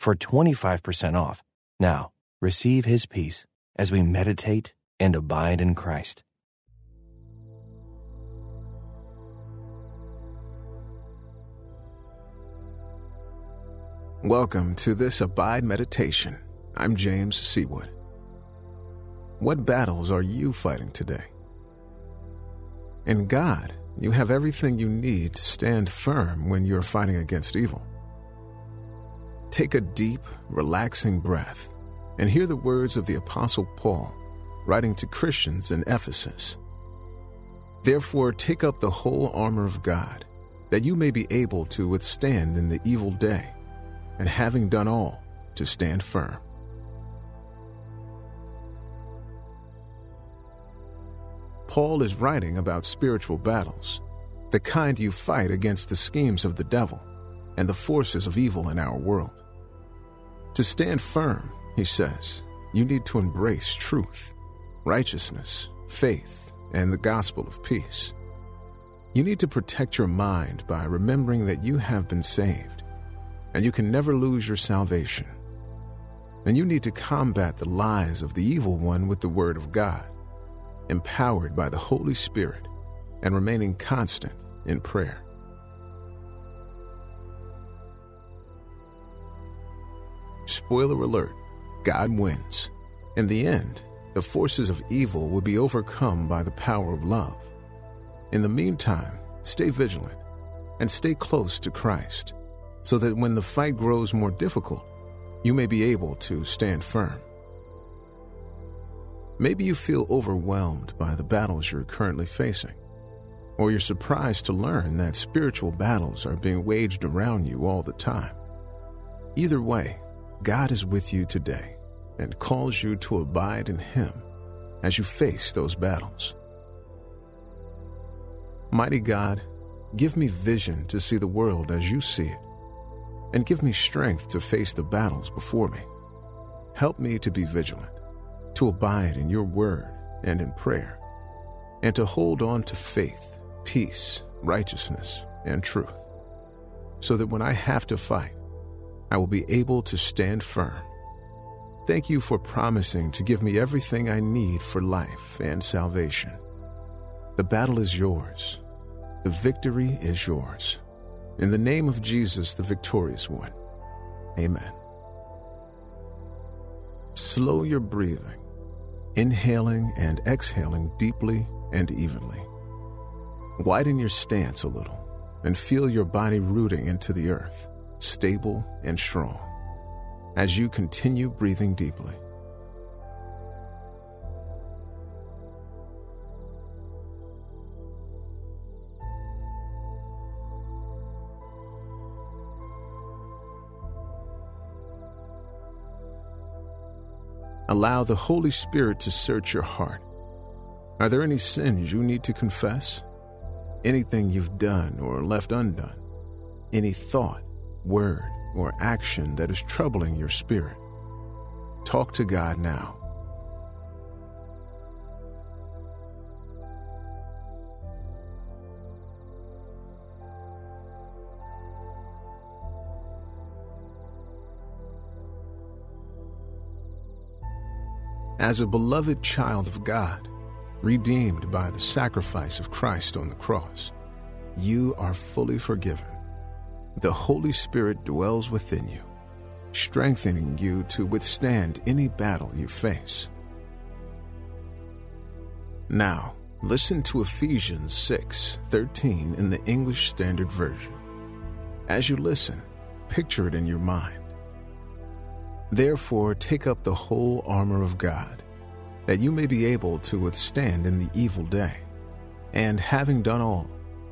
for 25% off. Now, receive his peace as we meditate and abide in Christ. Welcome to this Abide Meditation. I'm James Seawood. What battles are you fighting today? In God, you have everything you need to stand firm when you're fighting against evil. Take a deep, relaxing breath and hear the words of the Apostle Paul writing to Christians in Ephesus. Therefore, take up the whole armor of God, that you may be able to withstand in the evil day, and having done all, to stand firm. Paul is writing about spiritual battles, the kind you fight against the schemes of the devil and the forces of evil in our world. To stand firm, he says, you need to embrace truth, righteousness, faith, and the gospel of peace. You need to protect your mind by remembering that you have been saved, and you can never lose your salvation. And you need to combat the lies of the evil one with the Word of God, empowered by the Holy Spirit, and remaining constant in prayer. Spoiler alert God wins. In the end, the forces of evil will be overcome by the power of love. In the meantime, stay vigilant and stay close to Christ so that when the fight grows more difficult, you may be able to stand firm. Maybe you feel overwhelmed by the battles you're currently facing, or you're surprised to learn that spiritual battles are being waged around you all the time. Either way, God is with you today and calls you to abide in Him as you face those battles. Mighty God, give me vision to see the world as you see it, and give me strength to face the battles before me. Help me to be vigilant, to abide in your word and in prayer, and to hold on to faith, peace, righteousness, and truth, so that when I have to fight, I will be able to stand firm. Thank you for promising to give me everything I need for life and salvation. The battle is yours. The victory is yours. In the name of Jesus, the victorious one. Amen. Slow your breathing, inhaling and exhaling deeply and evenly. Widen your stance a little and feel your body rooting into the earth stable, and strong as you continue breathing deeply. Allow the Holy Spirit to search your heart. Are there any sins you need to confess? Anything you've done or left undone? Any thought? Word, or action that is troubling your spirit. Talk to God now. As a beloved child of God, redeemed by the sacrifice of Christ on the cross, you are fully forgiven the Holy Spirit dwells within you, strengthening you to withstand any battle you face. Now, listen to Ephesians 6:13 in the English Standard Version. As you listen, picture it in your mind. Therefore, take up the whole armor of God, that you may be able to withstand in the evil day, and having done all,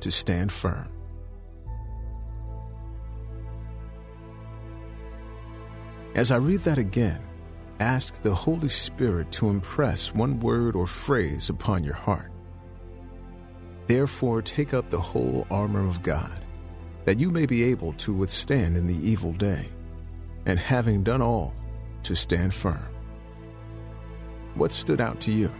to stand firm. As I read that again, ask the Holy Spirit to impress one word or phrase upon your heart. Therefore, take up the whole armor of God, that you may be able to withstand in the evil day, and having done all, to stand firm. What stood out to you?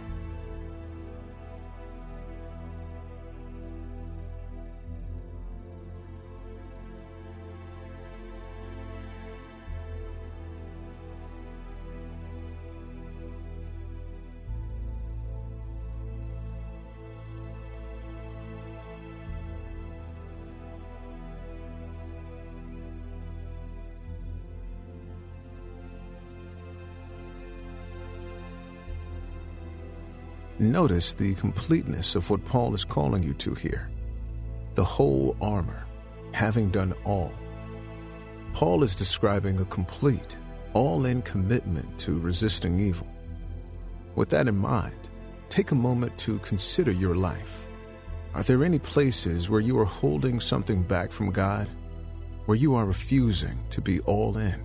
Notice the completeness of what Paul is calling you to here. The whole armor, having done all. Paul is describing a complete, all in commitment to resisting evil. With that in mind, take a moment to consider your life. Are there any places where you are holding something back from God? Where you are refusing to be all in?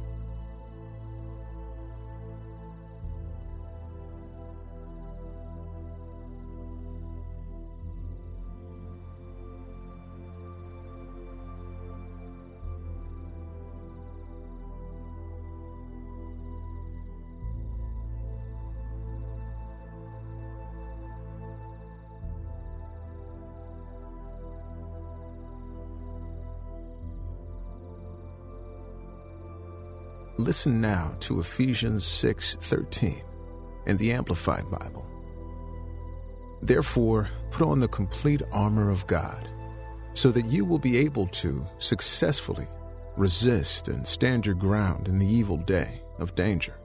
Listen now to Ephesians 6:13 in the Amplified Bible. Therefore, put on the complete armor of God, so that you will be able to successfully resist and stand your ground in the evil day of danger.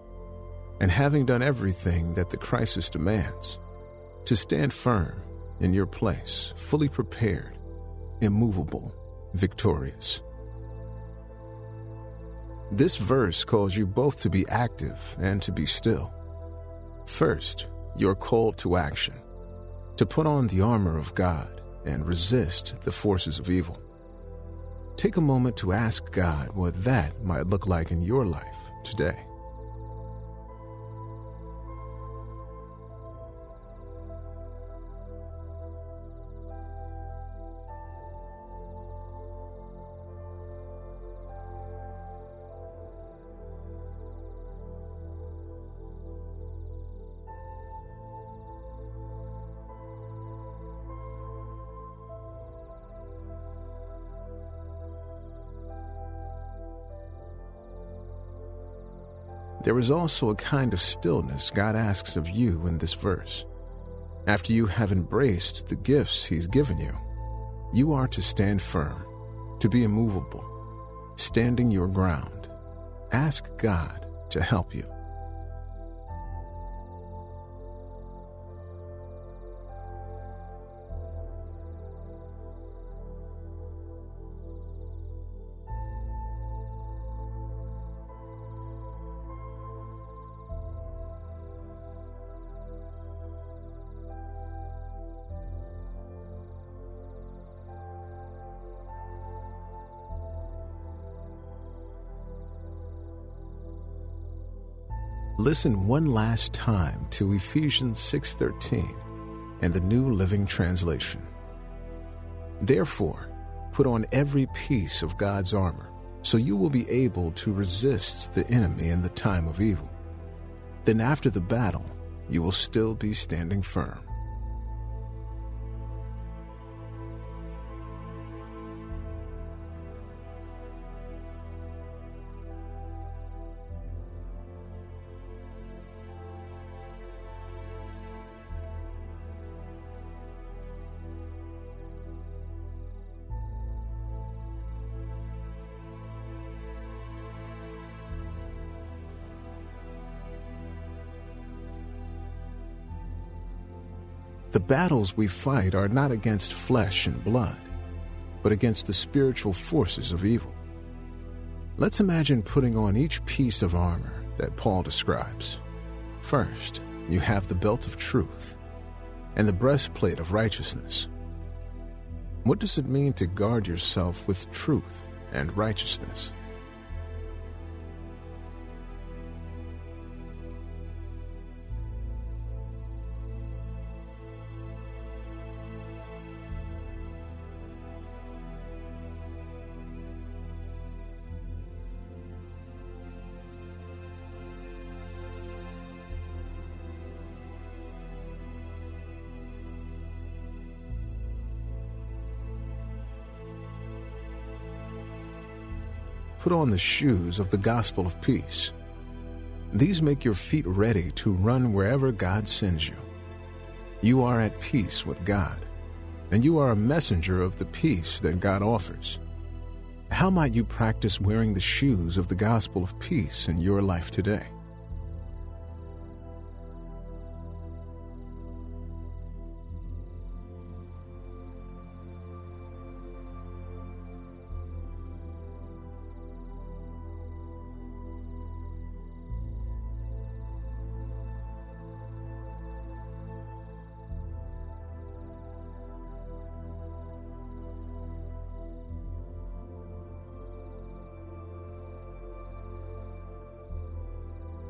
And having done everything that the crisis demands, to stand firm in your place, fully prepared, immovable, victorious. This verse calls you both to be active and to be still. First, you're called to action, to put on the armor of God and resist the forces of evil. Take a moment to ask God what that might look like in your life today. There is also a kind of stillness God asks of you in this verse. After you have embraced the gifts He's given you, you are to stand firm, to be immovable, standing your ground. Ask God to help you. Listen one last time to Ephesians 6:13 and the New Living Translation. Therefore, put on every piece of God's armor, so you will be able to resist the enemy in the time of evil. Then after the battle, you will still be standing firm. The battles we fight are not against flesh and blood, but against the spiritual forces of evil. Let's imagine putting on each piece of armor that Paul describes. First, you have the belt of truth and the breastplate of righteousness. What does it mean to guard yourself with truth and righteousness? Put on the shoes of the gospel of peace. These make your feet ready to run wherever God sends you. You are at peace with God, and you are a messenger of the peace that God offers. How might you practice wearing the shoes of the gospel of peace in your life today?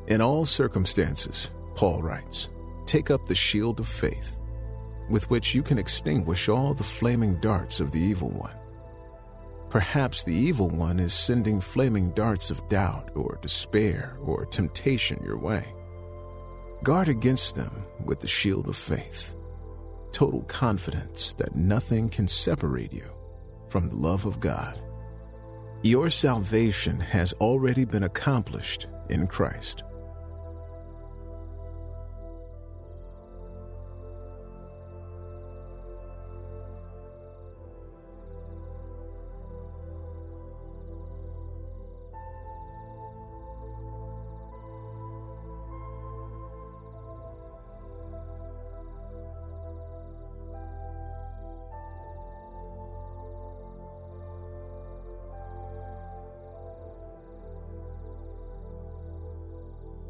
In all circumstances, Paul writes, take up the shield of faith, with which you can extinguish all the flaming darts of the evil one. Perhaps the evil one is sending flaming darts of doubt or despair or temptation your way. Guard against them with the shield of faith, total confidence that nothing can separate you from the love of God. Your salvation has already been accomplished in Christ.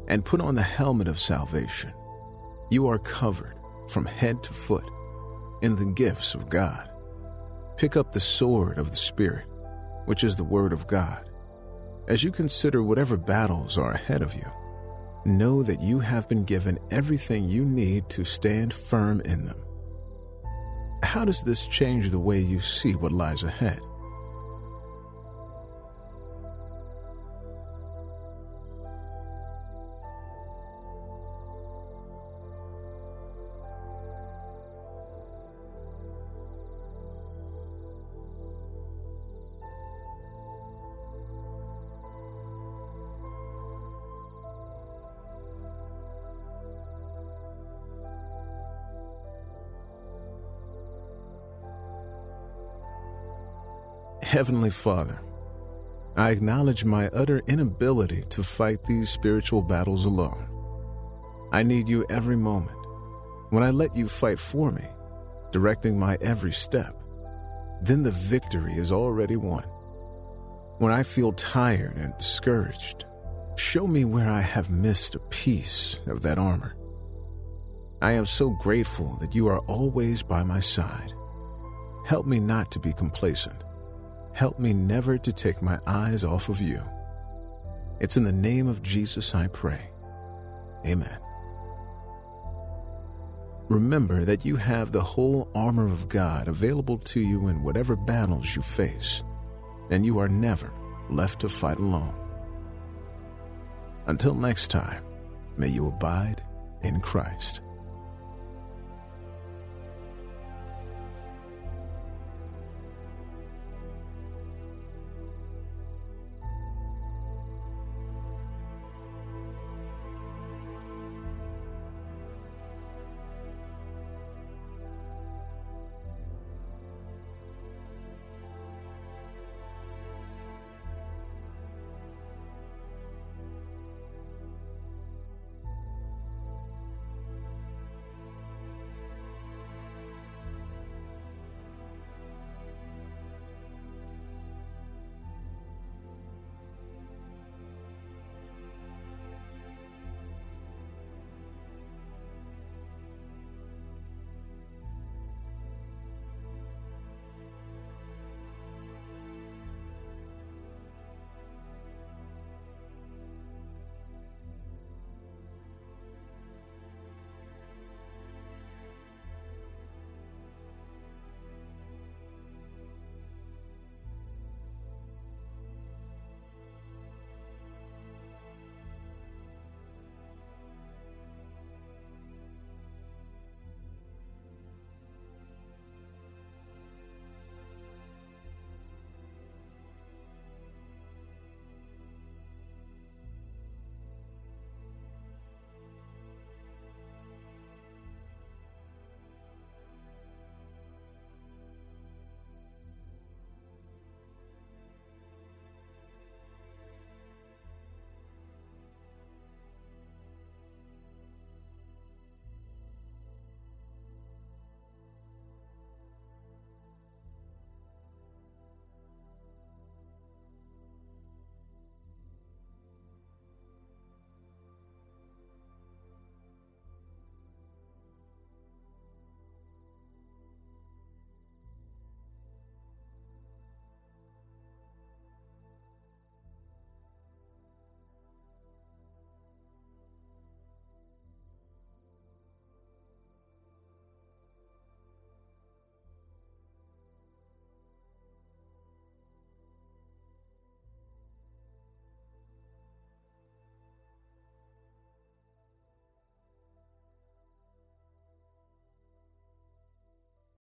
And put on the helmet of salvation. You are covered from head to foot in the gifts of God. Pick up the sword of the Spirit, which is the Word of God. As you consider whatever battles are ahead of you, know that you have been given everything you need to stand firm in them. How does this change the way you see what lies ahead? Heavenly Father, I acknowledge my utter inability to fight these spiritual battles alone. I need you every moment. When I let you fight for me, directing my every step, then the victory is already won. When I feel tired and discouraged, show me where I have missed a piece of that armor. I am so grateful that you are always by my side. Help me not to be complacent Help me never to take my eyes off of you. It's in the name of Jesus I pray. Amen. Remember that you have the whole armor of God available to you in whatever battles you face, and you are never left to fight alone. Until next time, may you abide in Christ.